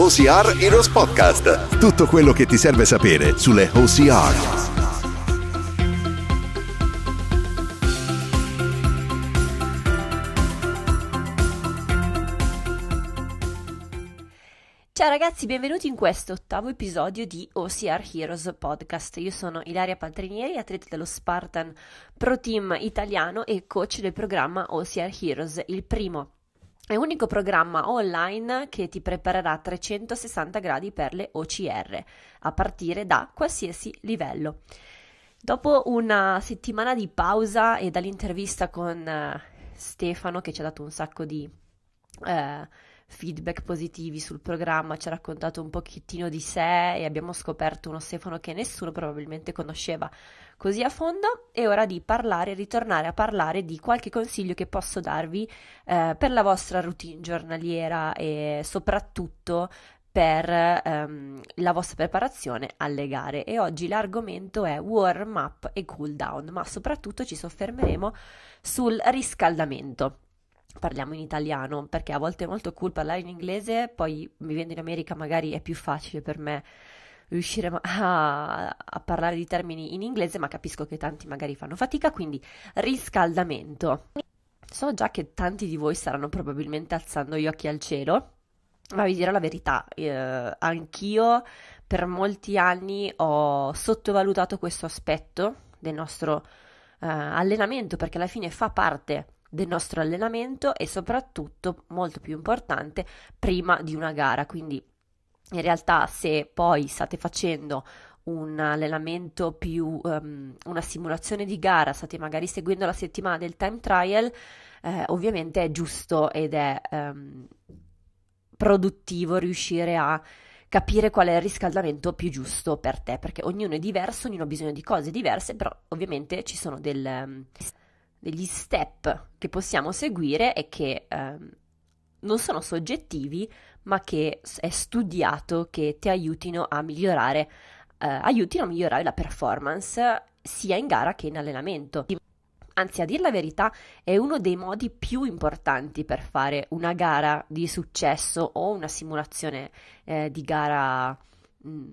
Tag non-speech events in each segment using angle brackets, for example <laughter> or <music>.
OCR Heroes Podcast. Tutto quello che ti serve sapere sulle OCR. Ciao ragazzi, benvenuti in questo ottavo episodio di OCR Heroes Podcast. Io sono Ilaria Paltrinieri, atleta dello Spartan Pro Team italiano e coach del programma OCR Heroes, il primo è unico programma online che ti preparerà a 360 gradi per le OCR, a partire da qualsiasi livello. Dopo una settimana di pausa e dall'intervista con uh, Stefano, che ci ha dato un sacco di uh, feedback positivi sul programma, ci ha raccontato un pochettino di sé e abbiamo scoperto uno Stefano che nessuno probabilmente conosceva così a fondo. È ora di parlare, ritornare a parlare di qualche consiglio che posso darvi eh, per la vostra routine giornaliera e soprattutto per ehm, la vostra preparazione alle gare e oggi l'argomento è warm up e cool down ma soprattutto ci soffermeremo sul riscaldamento parliamo in italiano perché a volte è molto cool parlare in inglese, poi vivendo in America magari è più facile per me riuscire a, a, parlare di termini in inglese, ma capisco che tanti magari fanno fatica, quindi riscaldamento. So già che tanti di voi staranno probabilmente alzando gli occhi al cielo, ma vi dirò la verità, eh, anch'io per molti anni ho sottovalutato questo aspetto del nostro eh, allenamento perché alla fine fa parte del nostro allenamento e soprattutto, molto più importante, prima di una gara. Quindi in realtà se poi state facendo un allenamento più um, una simulazione di gara, state magari seguendo la settimana del time trial, eh, ovviamente è giusto ed è um, produttivo riuscire a capire qual è il riscaldamento più giusto per te, perché ognuno è diverso, ognuno ha bisogno di cose diverse, però ovviamente ci sono del, um, degli step che possiamo seguire e che non sono soggettivi, ma che è studiato che ti aiutino a migliorare, eh, aiutino a migliorare la performance sia in gara che in allenamento. Anzi, a dir la verità, è uno dei modi più importanti per fare una gara di successo o una simulazione eh, di gara mh,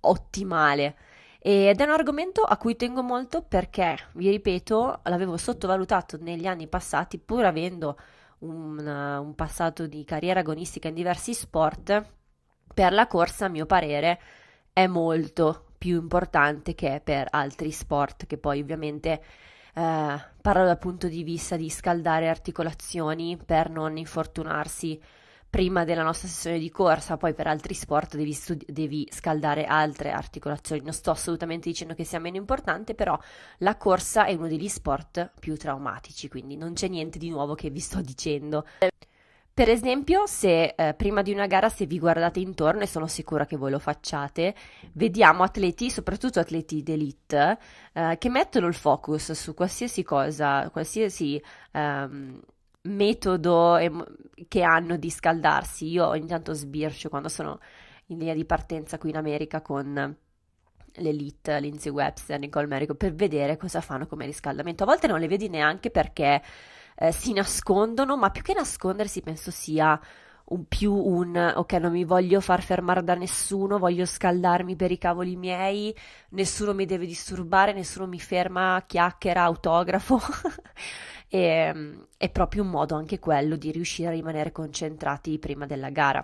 ottimale ed è un argomento a cui tengo molto perché, vi ripeto, l'avevo sottovalutato negli anni passati, pur avendo un, un passato di carriera agonistica in diversi sport, per la corsa, a mio parere, è molto più importante che per altri sport che poi ovviamente eh, parlo dal punto di vista di scaldare articolazioni per non infortunarsi prima della nostra sessione di corsa, poi per altri sport devi, studi- devi, scaldare altre articolazioni. Non sto assolutamente dicendo che sia meno importante, però la corsa è uno degli sport più traumatici, quindi non c'è niente di nuovo che vi sto dicendo. Per esempio, se eh, prima di una gara, se vi guardate intorno, e sono sicura che voi lo facciate, vediamo atleti, soprattutto atleti d'elite, eh, che mettono il focus su qualsiasi cosa, qualsiasi ehm, metodo che hanno di scaldarsi. Io ogni tanto sbircio quando sono in linea di partenza qui in America con l'elite, Lindsay Webster, Nicole Merico, per vedere cosa fanno come riscaldamento. A volte non le vedi neanche perché eh, si nascondono, ma più che nascondersi penso sia un più un ok, non mi voglio far fermare da nessuno, voglio scaldarmi per i cavoli miei, nessuno mi deve disturbare, nessuno mi ferma, chiacchiera, autografo. <laughs> e, ehm, è proprio un modo anche quello di riuscire a rimanere concentrati prima della gara.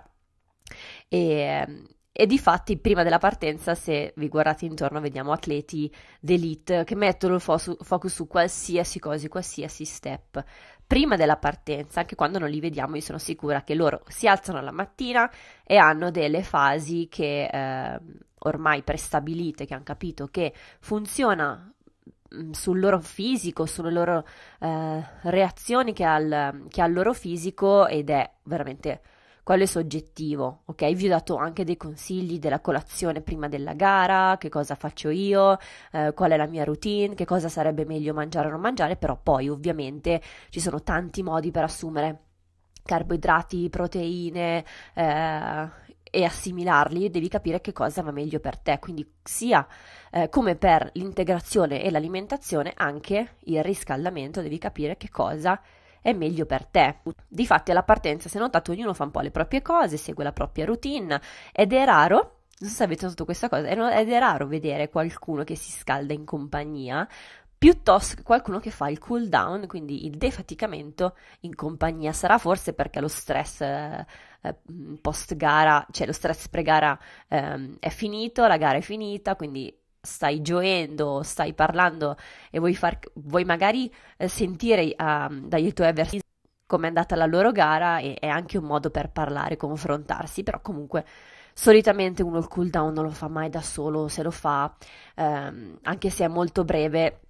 E, ehm, e di fatti, prima della partenza, se vi guardate intorno, vediamo atleti d'elite che mettono il fo- focus su qualsiasi cosa, qualsiasi step. Prima della partenza, anche quando non li vediamo, io sono sicura che loro si alzano la mattina e hanno delle fasi che eh, ormai prestabilite, che hanno capito che funziona sul loro fisico, sulle loro eh, reazioni che ha, il, che ha il loro fisico ed è veramente quello è soggettivo, ok? Vi ho dato anche dei consigli della colazione prima della gara, che cosa faccio io, eh, qual è la mia routine, che cosa sarebbe meglio mangiare o non mangiare, però poi ovviamente ci sono tanti modi per assumere carboidrati, proteine, eh, e assimilarli, devi capire che cosa va meglio per te. Quindi sia eh, come per l'integrazione e l'alimentazione, anche il riscaldamento, devi capire che cosa è meglio per te. Difatti alla partenza, se notate, ognuno fa un po' le proprie cose, segue la propria routine ed è raro non so se avete notato questa cosa, ed è raro vedere qualcuno che si scalda in compagnia, piuttosto che qualcuno che fa il cool down, quindi il defaticamento in compagnia. Sarà forse perché lo stress eh, eh post gara, cioè lo stress pre-gara eh, è finito, la gara è finita, quindi stai gioendo, stai parlando e vuoi, far, vuoi magari eh, sentire uh, dai tuoi avversari come è andata la loro gara e è anche un modo per parlare, confrontarsi, però comunque solitamente uno il cooldown non lo fa mai da solo, se lo fa, ehm, anche se è molto breve,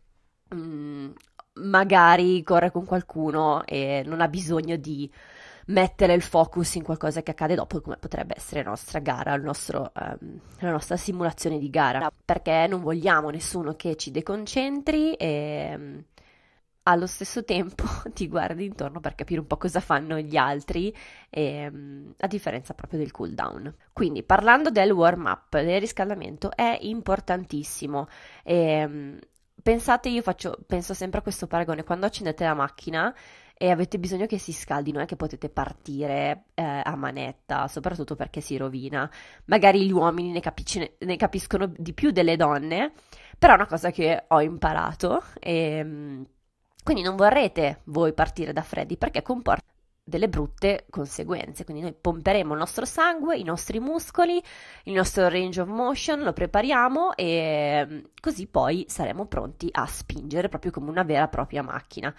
mh, mm, magari corre con qualcuno e non ha bisogno di mettere il focus in qualcosa che accade dopo, come potrebbe essere la nostra gara, nostro, um, la nostra simulazione di gara, perché non vogliamo nessuno che ci deconcentri e um, allo stesso tempo <laughs> ti guardi intorno per capire un po' cosa fanno gli altri, um, a differenza proprio del cooldown. Quindi, parlando del warm up, del riscaldamento, è importantissimo. E, pensate, io faccio, penso sempre a questo paragone, quando accendete la macchina e avete bisogno che si scaldi, non è che potete partire eh, a manetta, soprattutto perché si rovina. Magari gli uomini ne, capisce, ne, capiscono di più delle donne, però è una cosa che ho imparato e ehm, quindi non vorrete voi partire da freddi perché comporta delle brutte conseguenze. Quindi noi pomperemo il nostro sangue, i nostri muscoli, il nostro range of motion, lo prepariamo e ehm, così poi saremo pronti a spingere proprio come una vera e propria macchina.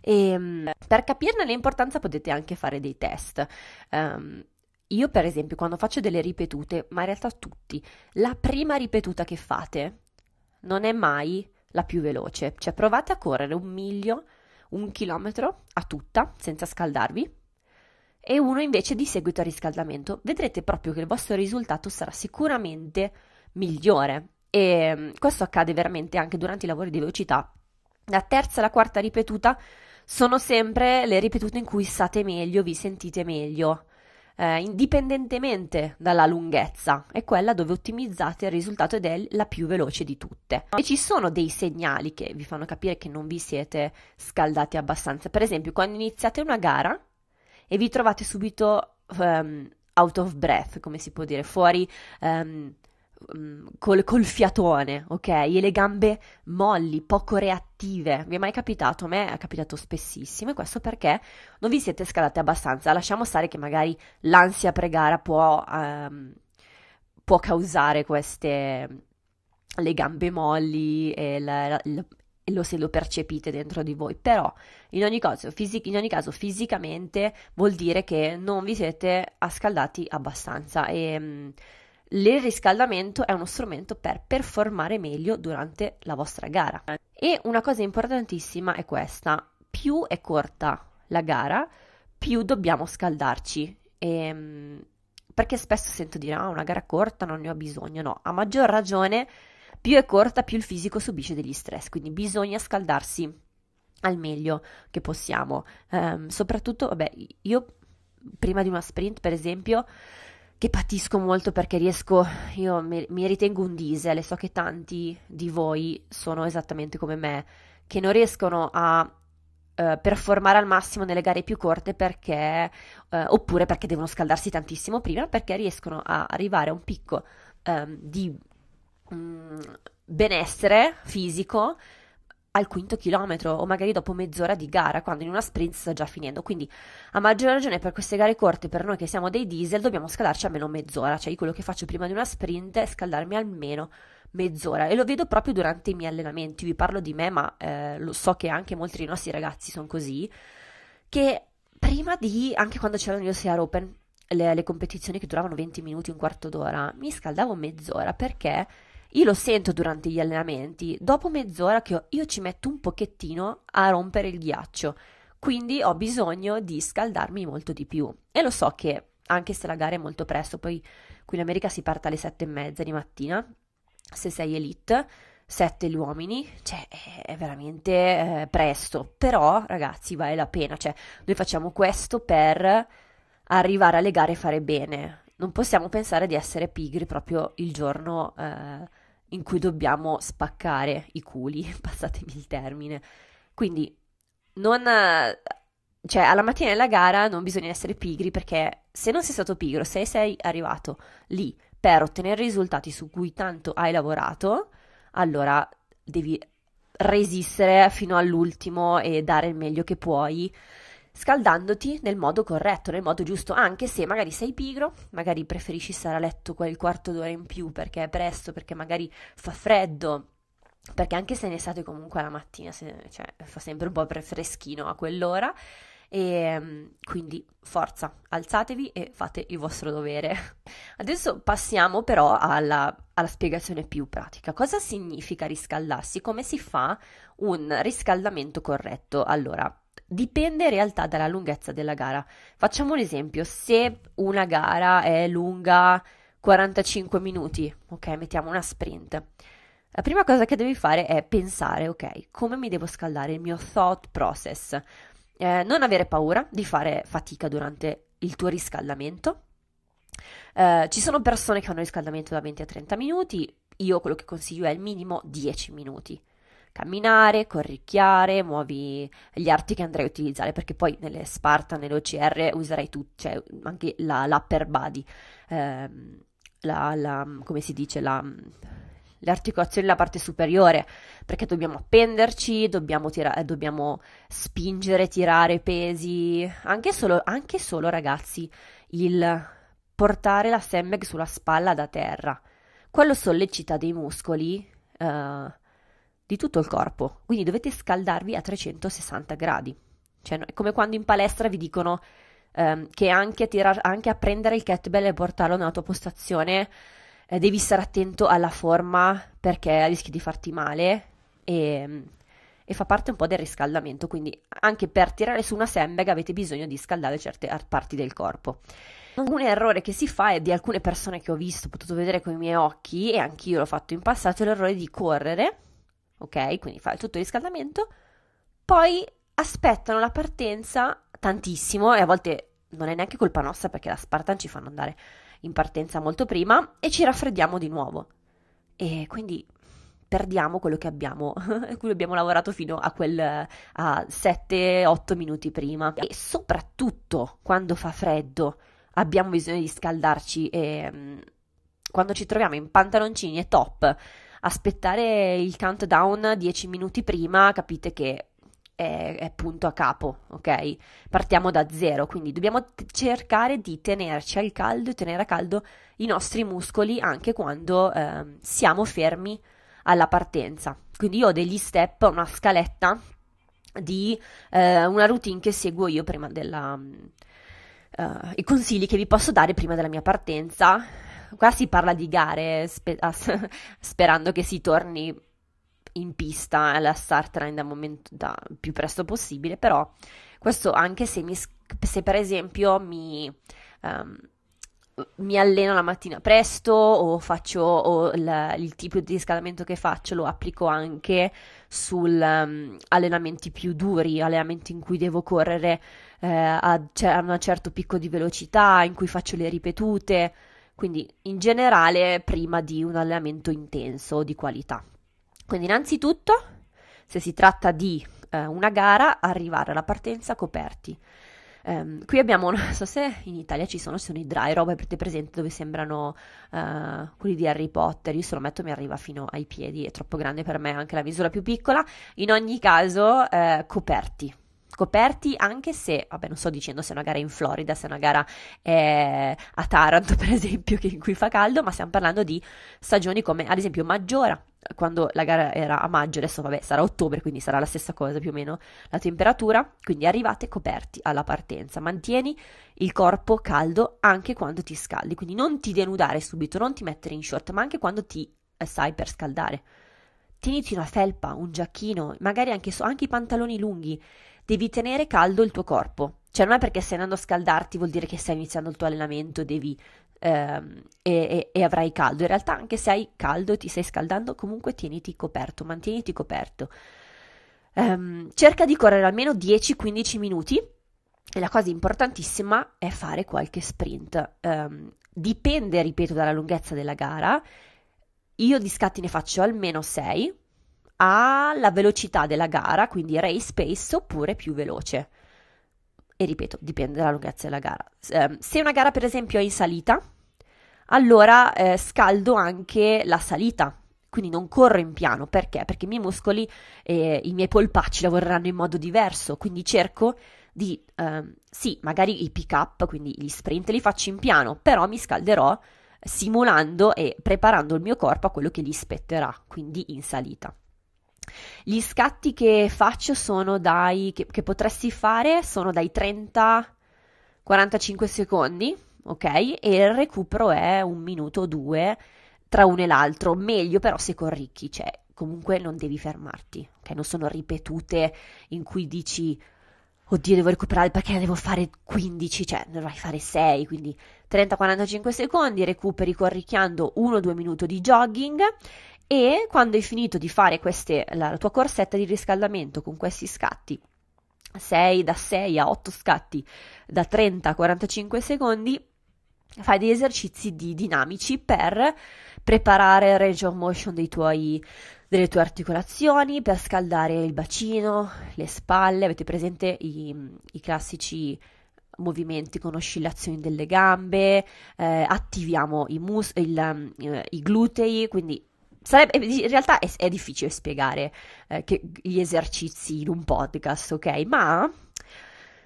E, ehm, per capirne l'importanza potete anche fare dei test. Um, io per esempio quando faccio delle ripetute, ma in realtà tutti, la prima ripetuta che fate non è mai la più veloce. Cioè provate a correre un miglio, un chilometro a tutta, senza scaldarvi, e uno invece di seguito al riscaldamento. Vedrete proprio che il vostro risultato sarà sicuramente migliore. E ehm, questo accade veramente anche durante i lavori di velocità. La terza e la quarta ripetuta sono sempre le ripetute in cui state meglio, vi sentite meglio, eh, indipendentemente dalla lunghezza, è quella dove ottimizzate il risultato ed è la più veloce di tutte. E ci sono dei segnali che vi fanno capire che non vi siete scaldati abbastanza. Per esempio, quando iniziate una gara e vi trovate subito um, out of breath, come si può dire, fuori um, col, col, fiatone, ok? E le gambe molli, poco reattive. Vi è mai capitato? A me è capitato spessissimo e questo perché non vi siete scaldate abbastanza. Lasciamo stare che magari l'ansia pre-gara può, um, può causare queste le gambe molli e la, la, la, lo, se lo percepite dentro di voi, però in ogni, caso, fisic- in ogni caso fisicamente vuol dire che non vi siete scaldati abbastanza e mm, il riscaldamento è uno strumento per performare meglio durante la vostra gara. E una cosa importantissima è questa, più è corta la gara, più dobbiamo scaldarci. E, ehm, perché spesso sento dire, ah, una gara corta non ne ho bisogno, no, a maggior ragione, più è corta, più il fisico subisce degli stress, quindi bisogna scaldarsi al meglio che possiamo. Um, soprattutto, vabbè, io prima di una sprint, per esempio, che patisco molto perché riesco, io mi, mi, ritengo un diesel e so che tanti di voi sono esattamente come me, che non riescono a eh, performare al massimo nelle gare più corte perché, eh, oppure perché devono scaldarsi tantissimo prima, perché riescono a arrivare a un picco ehm, di mh, mm, benessere fisico al quinto chilometro o magari dopo mezz'ora di gara, quando in una sprint sta già finendo. Quindi a maggior ragione per queste gare corte, per noi che siamo dei diesel, dobbiamo scaldarci almeno mezz'ora. Cioè io quello che faccio prima di una sprint è scaldarmi almeno mezz'ora e lo vedo proprio durante i miei allenamenti. Vi parlo di me, ma eh, lo so che anche molti dei nostri ragazzi sono così, che prima di, anche quando c'erano gli OCR Open, le, le competizioni che duravano 20 minuti, un quarto d'ora, mi scaldavo mezz'ora perché io lo sento durante gli allenamenti, dopo mezz'ora che io ci metto un pochettino a rompere il ghiaccio, quindi ho bisogno di scaldarmi molto di più. E lo so che anche se la gara è molto presto, poi qui in America si parte alle sette e mezza di mattina, se sei elite, sette gli uomini, cioè è veramente eh, presto, però ragazzi vale la pena, cioè noi facciamo questo per arrivare alle gare e fare bene, non possiamo pensare di essere pigri proprio il giorno eh, in cui dobbiamo spaccare i culi, <laughs> passatemi il termine. Quindi non, cioè alla mattina della gara non bisogna essere pigri perché se non sei stato pigro, se sei arrivato lì per ottenere risultati su cui tanto hai lavorato, allora devi resistere fino all'ultimo e dare il meglio che puoi, scaldandoti nel modo corretto, nel modo giusto, anche se magari sei pigro, magari preferisci stare a letto quel quarto d'ora in più perché è presto, perché magari fa freddo, perché anche se ne state comunque alla mattina, se, cioè, fa sempre un po' freschino a quell'ora, e ehm, quindi forza, alzatevi e fate il vostro dovere. <laughs> Adesso passiamo però alla, alla spiegazione più pratica. Cosa significa riscaldarsi? Come si fa un riscaldamento corretto? Allora, dipende in realtà dalla lunghezza della gara. Facciamo un esempio, se una gara è lunga 45 minuti, ok, mettiamo una sprint. La prima cosa che devi fare è pensare, ok, come mi devo scaldare il mio thought process. Eh, non avere paura di fare fatica durante il tuo riscaldamento. Eh, ci sono persone che fanno riscaldamento da 20 a 30 minuti, io quello che consiglio è il minimo 10 minuti. Camminare, corricchiare, muovi gli arti che andrai a utilizzare, perché poi nelle Spartan, nelle OCR userai tu, cioè anche la, l'upper body, eh, la, la, come si dice, la le articolazioni della parte superiore, perché dobbiamo appenderci, dobbiamo, tira- eh, dobbiamo spingere, tirare pesi, anche solo, anche solo ragazzi, il portare la sandbag sulla spalla da terra. Quello sollecita dei muscoli uh, di tutto il corpo, quindi dovete scaldarvi a 360 gradi. Cioè, è come quando in palestra vi dicono um, che anche, tirar- anche a prendere il kettlebell e portarlo nella tua postazione eh, devi stare attento alla forma perché rischi di farti male e, e, fa parte un po' del riscaldamento, quindi anche per tirare su una sandbag avete bisogno di scaldare certe parti del corpo. Un errore che si fa è di alcune persone che ho visto, ho potuto vedere con i miei occhi e anch'io l'ho fatto in passato, è l'errore di correre, ok? Quindi fare tutto il riscaldamento, poi aspettano la partenza tantissimo e a volte non è neanche colpa nostra perché la Spartan ci fanno andare in partenza molto prima e ci raffreddiamo di nuovo. E quindi perdiamo quello che abbiamo, <laughs> cui abbiamo lavorato fino a quel a 7-8 minuti prima. E soprattutto quando fa freddo abbiamo bisogno di scaldarci e mm, quando ci troviamo in pantaloncini e top aspettare il countdown 10 minuti prima, capite che è, è, punto a capo, ok? Partiamo da zero, quindi dobbiamo t- cercare di tenerci al caldo e tenere a caldo i nostri muscoli anche quando eh, siamo fermi alla partenza. Quindi io ho degli step, una scaletta di eh, una routine che seguo io prima della... Uh, i consigli che vi posso dare prima della mia partenza. Qua si parla di gare, spe- <laughs> sperando che si torni in pista alla start line da, momento, da più presto possibile, però questo anche se, mi, se per esempio mi, um, mi alleno la mattina presto o faccio o il, il, tipo di riscaldamento che faccio lo applico anche su um, ehm, allenamenti più duri, allenamenti in cui devo correre eh, a, cioè, a un certo picco di velocità, in cui faccio le ripetute, quindi in generale prima di un allenamento intenso di qualità. Quindi innanzitutto, se si tratta di eh, una gara, arrivare alla partenza coperti. Um, qui abbiamo, non so se in Italia ci sono, sono i dry robe, avete presente dove sembrano uh, quelli di Harry Potter, io se lo metto mi arriva fino ai piedi, è troppo grande per me, anche la misura più piccola, in ogni caso uh, coperti, coperti anche se, vabbè non sto dicendo se è una gara in Florida, se è una gara eh, a Taranto <laughs> per esempio in cui fa caldo, ma stiamo parlando di stagioni come ad esempio Maggiora, quando la gara era a maggio, adesso vabbè sarà ottobre, quindi sarà la stessa cosa più o meno la temperatura, quindi arrivate coperti alla partenza, mantieni il corpo caldo anche quando ti scaldi, quindi non ti denudare subito, non ti mettere in short, ma anche quando ti eh, stai per scaldare. Tieniti una felpa, un giacchino, magari anche, so, anche i pantaloni lunghi, devi tenere caldo il tuo corpo. Cioè non è perché stai andando a scaldarti vuol dire che stai iniziando il tuo allenamento, devi ehm, e, e, e, avrai caldo. In realtà anche se hai caldo e ti stai scaldando, comunque tieniti coperto, mantieniti coperto. Um, cerca di correre almeno 10-15 minuti e la cosa importantissima è fare qualche sprint. Um, dipende, ripeto, dalla lunghezza della gara. Io di scatti ne faccio almeno 6 alla velocità della gara, quindi race pace oppure più veloce. e ripeto, dipende dalla lunghezza della gara. Eh, se una gara per esempio è in salita, allora eh, scaldo anche la salita, quindi non corro in piano, perché? Perché i miei muscoli e i miei polpacci lavoreranno in modo diverso, quindi cerco di, ehm, sì, magari i pick up, quindi gli sprint li faccio in piano, però mi scalderò simulando e preparando il mio corpo a quello che gli spetterà, quindi in salita. Gli scatti che faccio sono dai, che, che potresti fare, sono dai 30 45 secondi, ok? E il recupero è un minuto o due tra uno e l'altro, meglio però se corricchi, cioè comunque non devi fermarti, ok? Non sono ripetute in cui dici oddio devo recuperare perché devo fare 15, cioè ne dovrai fare 6, quindi 30-45 secondi, recuperi corricchiando 1-2 minuti di jogging e quando hai finito di fare queste, la, la tua corsetta di riscaldamento con questi scatti, 6 da 6 a 8 scatti da 30 a 45 secondi, fai degli esercizi di dinamici per preparare il range of motion tuoi, delle tue articolazioni, per scaldare il bacino, le spalle, avete presente i, i classici movimenti con oscillazioni delle gambe, eh, attiviamo i, mus- il, eh, i glutei, quindi Sarebbe, in realtà è, è difficile spiegare eh, che, gli esercizi in un podcast, ok? Ma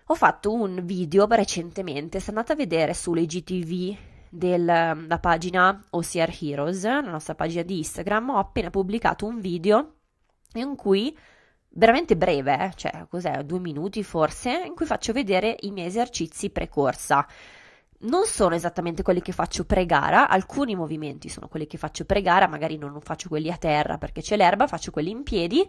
ho fatto un video recentemente, se andate a vedere sull'IGTV della pagina OCR Heroes, la nostra pagina di Instagram, ho appena pubblicato un video in cui veramente breve, eh, cioè cos'è, due minuti forse, in cui faccio vedere i miei esercizi pre-corsa. Non sono esattamente quelli che faccio pre-gara, alcuni movimenti sono quelli che faccio pre-gara, magari non faccio quelli a terra perché c'è l'erba, faccio quelli in piedi,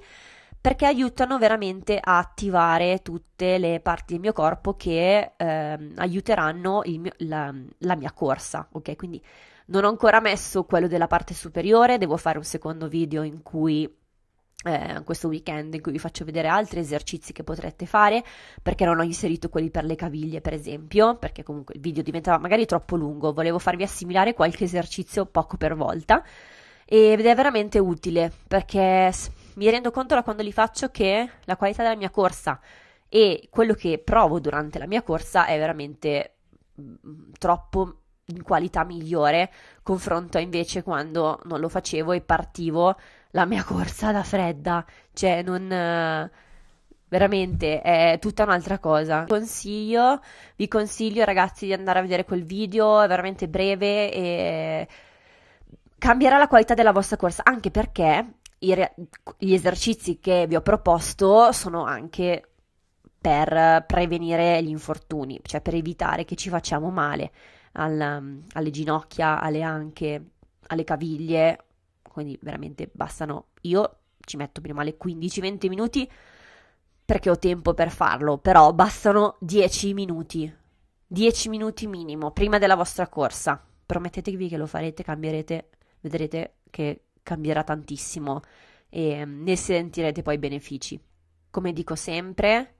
perché aiutano veramente a attivare tutte le parti del mio corpo che eh, aiuteranno mio, la, la, mia corsa, ok? Quindi non ho ancora messo quello della parte superiore, devo fare un secondo video in cui eh, questo weekend in cui vi faccio vedere altri esercizi che potrete fare perché non ho inserito quelli per le caviglie per esempio perché comunque il video diventava magari troppo lungo. Volevo farvi assimilare qualche esercizio poco per volta ed è veramente utile perché mi rendo conto da quando li faccio che la qualità della mia corsa e quello che provo durante la mia corsa è veramente mm, troppo in qualità migliore confronto a invece quando non lo facevo e partivo la mia corsa da fredda, cioè non veramente è tutta un'altra cosa. Consiglio, vi consiglio ragazzi di andare a vedere quel video, è veramente breve e cambierà la qualità della vostra corsa, anche perché re- gli esercizi che vi ho proposto sono anche per prevenire gli infortuni, cioè per evitare che ci facciamo male al, alle ginocchia, alle anche, alle caviglie, quindi veramente bastano, io ci metto prima male 15-20 minuti perché ho tempo per farlo, però bastano 10 minuti, 10 minuti minimo prima della vostra corsa. Promettetevi che lo farete, cambierete, vedrete che cambierà tantissimo e mm, ne sentirete poi i benefici. Come dico sempre,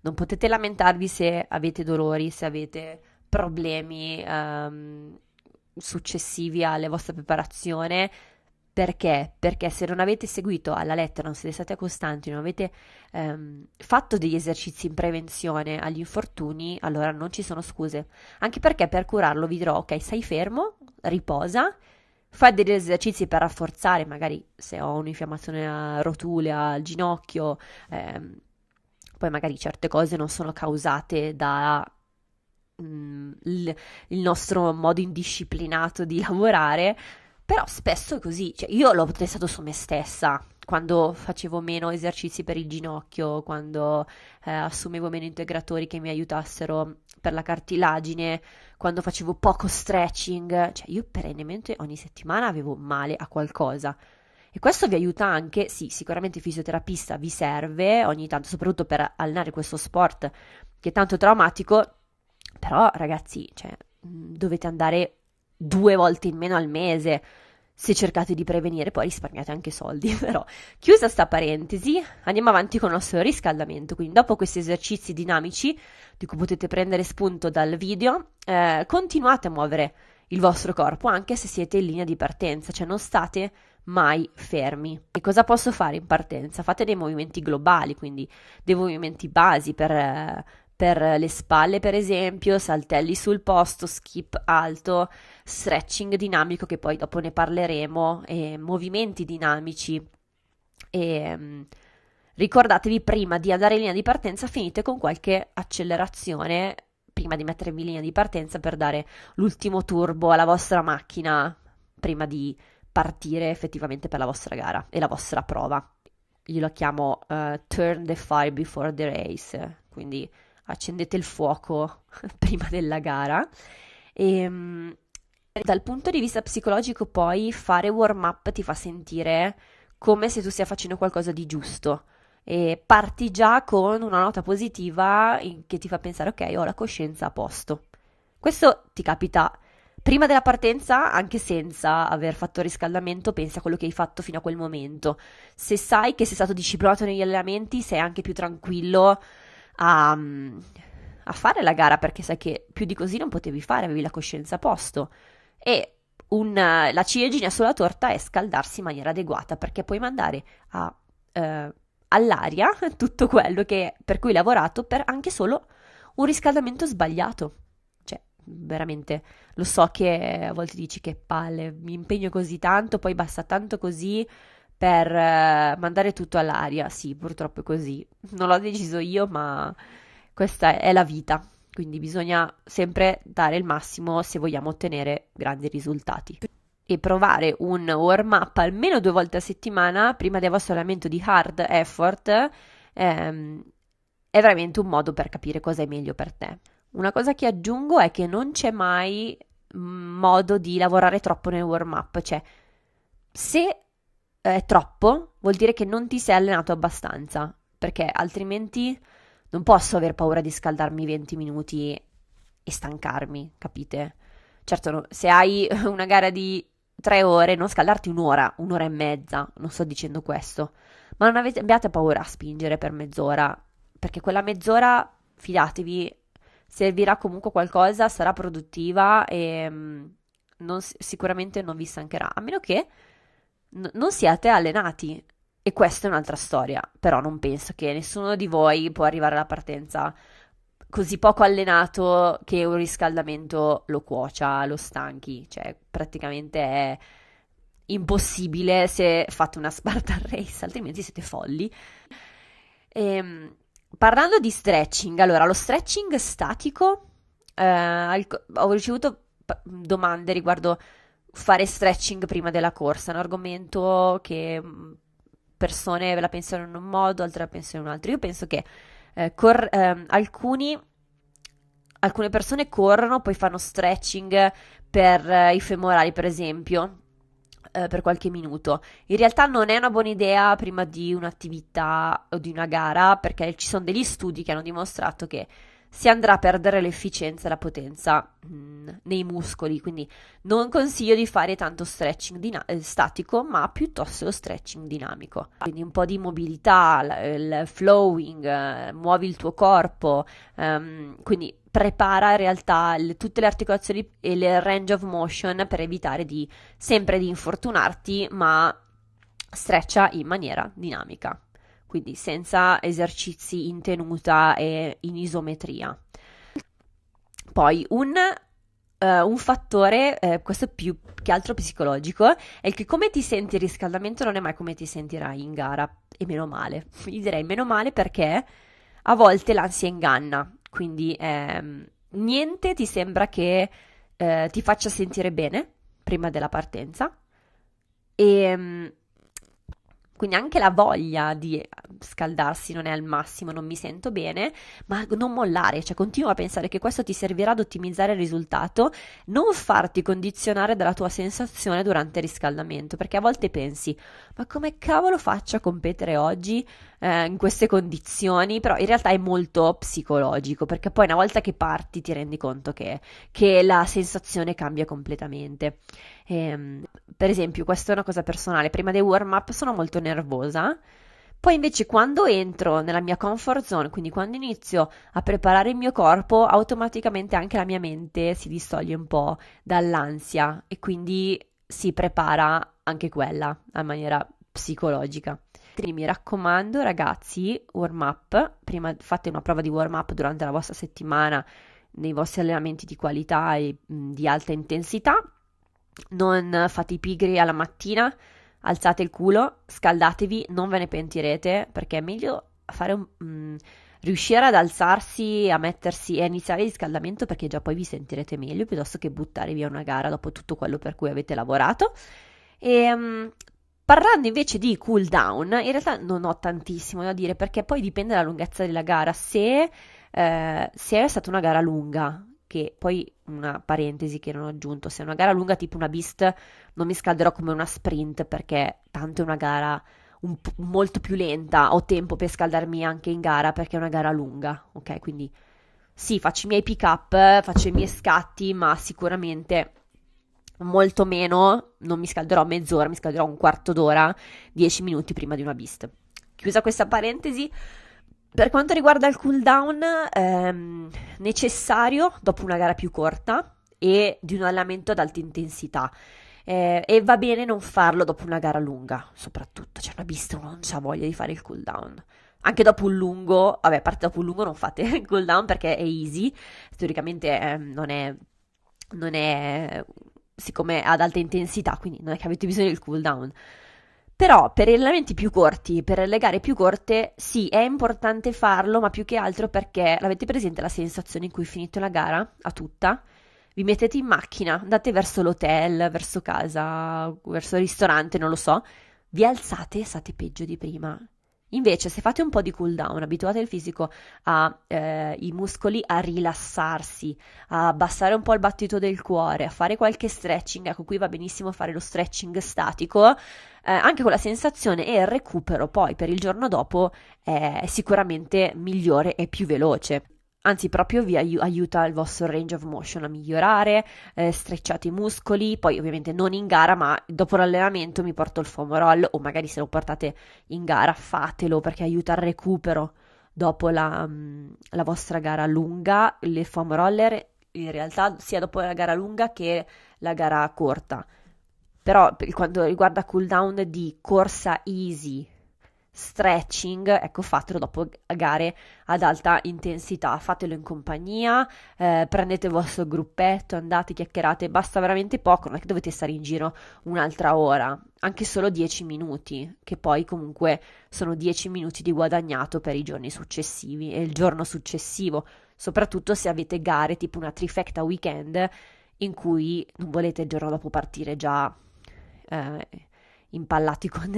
non potete lamentarvi se avete dolori, se avete problemi um, successivi alla vostra preparazione. Perché? Perché se non avete seguito alla lettera, non siete stati costanti, non avete um, fatto degli esercizi in prevenzione agli infortuni, allora non ci sono scuse. Anche perché per curarlo vi dirò, ok, stai fermo, riposa, fai degli esercizi per rafforzare, magari se ho un'infiammazione a rotule, al ginocchio, ehm, poi magari certe cose non sono causate da Mm, il, il, nostro modo indisciplinato di <laughs> lavorare, però spesso è così, cioè, io l'ho testato su me stessa quando facevo meno esercizi per il ginocchio, quando eh, assumevo meno integratori che mi aiutassero per la cartilagine, quando facevo poco stretching, cioè io perennemente ogni settimana avevo male a qualcosa. E questo vi aiuta anche, sì, sicuramente il fisioterapista vi serve ogni tanto, soprattutto per allenare questo sport che è tanto traumatico, però, ragazzi, cioè, dovete andare due volte in meno al mese se cercate di prevenire, poi risparmiate anche soldi. <laughs> Però, chiusa sta parentesi, andiamo avanti con il nostro riscaldamento. Quindi, dopo questi esercizi dinamici, di cui potete prendere spunto dal video, eh, continuate a muovere il vostro corpo anche se siete in linea di partenza, cioè non state mai fermi. E cosa posso fare in partenza? Fate dei movimenti globali, quindi dei movimenti basi per, per le spalle, per esempio, saltelli sul posto, skip alto, stretching dinamico, che poi dopo ne parleremo, e movimenti dinamici. E mm, ricordatevi prima di andare in linea di partenza, finite con qualche accelerazione prima di mettervi in linea di partenza per dare l'ultimo turbo alla vostra macchina prima di partire effettivamente per la vostra gara e la vostra prova. Io lo chiamo uh, turn the fire before the race, quindi accendete il fuoco <laughs> prima della gara. E, um, dal punto di vista psicologico, poi fare warm up ti fa sentire come se tu stia facendo qualcosa di giusto. E parti già con una nota positiva che ti fa pensare, ok, ho la coscienza a posto. Questo ti capita prima della partenza, anche senza aver fatto riscaldamento, pensa a quello che hai fatto fino a quel momento. Se sai che sei stato disciplinato negli allenamenti, sei anche più tranquillo a, a fare la gara perché sai che più di così non potevi fare, avevi la coscienza a posto. E un, la ciliegina sulla torta è scaldarsi in maniera adeguata perché puoi mandare a, eh, all'aria <laughs> tutto quello che, per cui hai lavorato per anche solo un riscaldamento sbagliato. Cioè, veramente, lo so che a volte dici che palle, mi impegno così tanto, poi basta tanto così per eh, mandare tutto all'aria. Sì, purtroppo è così. Non l'ho deciso io, ma questa è la vita. Quindi bisogna sempre dare il massimo se vogliamo ottenere grandi risultati. E provare un warm up almeno due volte a settimana prima del vostro allenamento di hard effort ehm, è veramente un modo per capire cosa è meglio per te. Una cosa che aggiungo è che non c'è mai modo di lavorare troppo nel warm up, cioè se è troppo, vuol dire che non ti sei allenato abbastanza, perché altrimenti non posso aver paura di scaldarmi 20 minuti e stancarmi, capite? Certo, se hai <laughs> una gara di 3 ore, non scaldarti un'ora, un'ora e mezza, non sto dicendo questo, ma non avete, abbiate paura a spingere per mezz'ora, perché quella mezz'ora, fidatevi, servirà comunque qualcosa, sarà produttiva e mm, non, sicuramente non vi stancherà, a meno che n- non siate allenati. E questa è un'altra storia, però non penso che nessuno di voi può arrivare alla partenza così poco allenato che un riscaldamento lo cuocia, lo stanchi, cioè praticamente è impossibile se fate una Spartan Race, altrimenti siete folli. Ehm, parlando di stretching, allora lo stretching statico, eh, ho ricevuto domande riguardo fare stretching prima della corsa, è un argomento che mm, persone la pensano in un modo, altre la pensano in un altro. Io penso che eh, cor- eh, alcuni, alcune persone corrono, poi fanno stretching per eh, i femorali, per esempio, eh, per qualche minuto. In realtà non è una buona idea prima di un'attività o di una gara, perché ci sono degli studi che hanno dimostrato che si andrà a perdere l'efficienza e la potenza mh, mm, nei muscoli, quindi non consiglio di fare tanto stretching dina- eh, statico, ma piuttosto lo stretching dinamico. Quindi un po' di mobilità, il flowing, eh, muovi il tuo corpo, um, quindi prepara in realtà le, tutte le articolazioni e il range of motion per evitare di sempre di infortunarti, ma streccia in maniera dinamica quindi senza esercizi in tenuta e in isometria. Poi un, uh, un fattore, eh, questo più che altro psicologico, è che come ti senti il riscaldamento non è mai come ti sentirai in gara, e meno male. <laughs> Gli direi meno male perché a volte l'ansia inganna, quindi ehm, niente ti sembra che eh, ti faccia sentire bene prima della partenza e ehm, quindi anche la voglia di scaldarsi non è al massimo, non mi sento bene, ma non mollare, cioè continua a pensare che questo ti servirà ad ottimizzare il risultato, non farti condizionare dalla tua sensazione durante il riscaldamento, perché a volte pensi, ma come cavolo faccio a competere oggi eh, in queste condizioni? Però in realtà è molto psicologico, perché poi una volta che parti ti rendi conto che, che la sensazione cambia completamente. Ehm, per esempio, questa è una cosa personale, prima dei warm up sono molto nervosa. Poi invece quando entro nella mia comfort zone, quindi quando inizio a preparare il mio corpo, automaticamente anche la mia mente si distoglie un po' dall'ansia e quindi si prepara anche quella in maniera psicologica. Mi raccomando, ragazzi, warm up, prima fate una prova di warm up durante la vostra settimana nei vostri allenamenti di qualità e mh, di alta intensità. Non fate i pigri alla mattina, alzate il culo, scaldatevi, non ve ne pentirete perché è meglio fare un, mh, riuscire ad alzarsi, a mettersi e a iniziare il riscaldamento perché già poi vi sentirete meglio piuttosto che buttare via una gara dopo tutto quello per cui avete lavorato. E um, parlando invece di cool down, in realtà non ho tantissimo da dire perché poi dipende dalla lunghezza della gara. Se, eh, se è stata una gara lunga, che poi una parentesi che non ho aggiunto, se è una gara lunga tipo una beast non mi scalderò come una sprint perché tanto è una gara un, molto più lenta, ho tempo per scaldarmi anche in gara perché è una gara lunga, ok? Quindi sì, faccio i miei pick up, faccio i miei scatti, ma sicuramente molto meno, non mi scalderò mezz'ora, mi scalderò un quarto d'ora, dieci minuti prima di una beast. Chiusa questa parentesi, per quanto riguarda il cooldown, ehm, necessario dopo una gara più corta e di un allenamento ad alta intensità. Eh, e va bene non farlo dopo una gara lunga, soprattutto. C'è una pista, uno non ha voglia di fare il cooldown. Anche dopo un lungo, vabbè, a parte dopo un lungo non fate <laughs> il cooldown perché è easy. Teoricamente eh, non è, non è, siccome è ad alta intensità, quindi non è che avete bisogno del cooldown. Però per allenamenti più corti, per le gare più corte, sì, è importante farlo, ma più che altro perché l'avete presente la sensazione in cui finite la gara a tutta? vi mettete in macchina, andate verso l'hotel, verso casa, verso il ristorante, non lo so, vi alzate e state peggio di prima. Invece, se fate un po' di cool down, abituate il fisico ai eh, muscoli a rilassarsi, a abbassare un po' il battito del cuore, a fare qualche stretching, ecco qui va benissimo fare lo stretching statico, eh, anche con la sensazione e il recupero poi per il giorno dopo è sicuramente migliore e più veloce anzi proprio vi aiuta il vostro range of motion a migliorare, eh, strecciate i muscoli, poi ovviamente non in gara, ma dopo l'allenamento mi porto il foam roll o magari se lo portate in gara fatelo perché aiuta il recupero dopo la, mm, la vostra gara lunga, le foam roller in realtà sia dopo la gara lunga che la gara corta. Però per quanto riguarda cooldown di corsa easy, stretching, ecco, fatelo dopo gare ad alta intensità, fatelo in compagnia, eh, prendete il vostro gruppetto, andate, chiacchierate, basta veramente poco, non è che dovete stare in giro un'altra ora, anche solo 10 minuti, che poi comunque sono 10 minuti di guadagnato per i giorni successivi e il giorno successivo, soprattutto se avete gare tipo una trifecta weekend in cui non volete il giorno dopo partire già... Eh, impallati <laughs> con,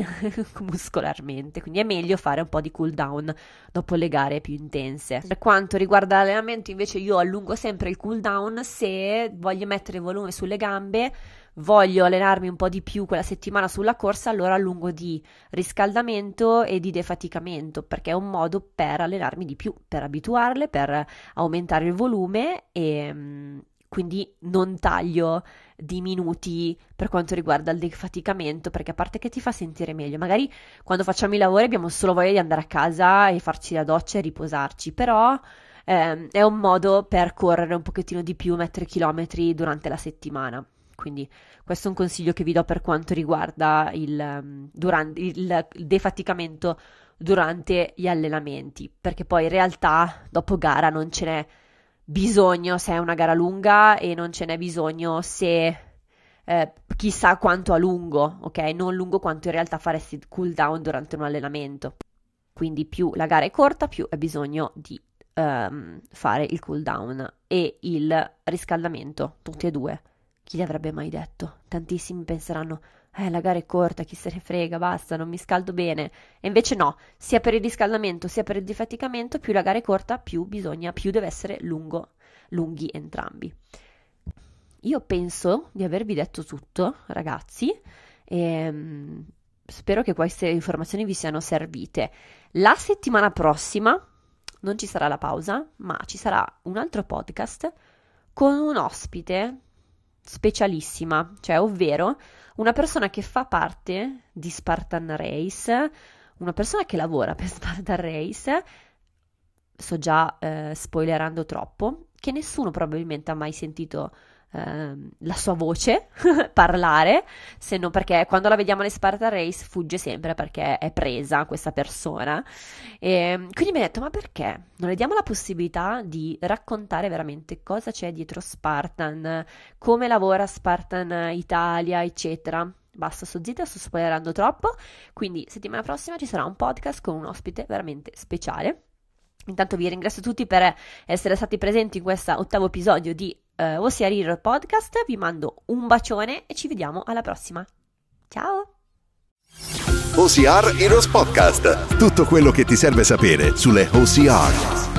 muscolarmente, quindi è meglio fare un po' di cool down dopo le gare più intense. Per quanto riguarda l'allenamento, invece, io allungo sempre il cool down se voglio mettere volume sulle gambe, voglio allenarmi un po' di più quella settimana sulla corsa, allora allungo di riscaldamento e di defaticamento, perché è un modo per allenarmi di più, per abituarle, per aumentare il volume e mm, quindi non taglio di minuti per quanto riguarda il defaticamento, perché a parte che ti fa sentire meglio, magari quando facciamo i lavori abbiamo solo voglia di andare a casa e farci la doccia e riposarci, però ehm, è un modo per correre un pochettino di più, mettere chilometri durante la settimana. Quindi questo è un consiglio che vi do per quanto riguarda il, ehm, durante, il, il defaticamento durante gli allenamenti, perché poi in realtà dopo gara non ce n'è bisogno se è una gara lunga e non ce n'è bisogno se eh, chissà quanto a lungo, ok? Non lungo quanto in realtà faresti cool down durante un allenamento. Quindi più la gara è corta, più hai bisogno di um, fare il cool down e il riscaldamento, tutti e due. Chi l'avrebbe mai detto? Tantissimi penseranno eh, la gara è corta, chi se ne frega, basta, non mi scaldo bene. E invece no, sia per il riscaldamento sia per il defaticamento, più la gara è corta, più bisogna, più deve essere lungo, lunghi entrambi. Io penso di avervi detto tutto, ragazzi, e um, spero che queste informazioni vi siano servite. La settimana prossima non ci sarà la pausa, ma ci sarà un altro podcast con un ospite specialissima, cioè ovvero una persona che fa parte di Spartan Race, una persona che lavora per <laughs> Spartan Race, sto già eh, spoilerando troppo, che nessuno probabilmente ha mai sentito Ehm, la sua voce <laughs> parlare, se non perché quando la vediamo alle Spartan Race fugge sempre perché è presa questa persona. E ehm, quindi mi ha detto: Ma perché non le diamo la possibilità di raccontare veramente cosa c'è dietro Spartan, come lavora Spartan Italia, eccetera. Basta, sto zitta, sto spoilerando troppo. Quindi, settimana prossima ci sarà un podcast con un ospite veramente speciale. Intanto vi ringrazio tutti per essere stati presenti in questo ottavo episodio di uh, OCR Hero Podcast. Vi mando un bacione e ci vediamo alla prossima. Ciao! OCR Heroes Podcast. Tutto quello che ti serve sapere sulle OCR.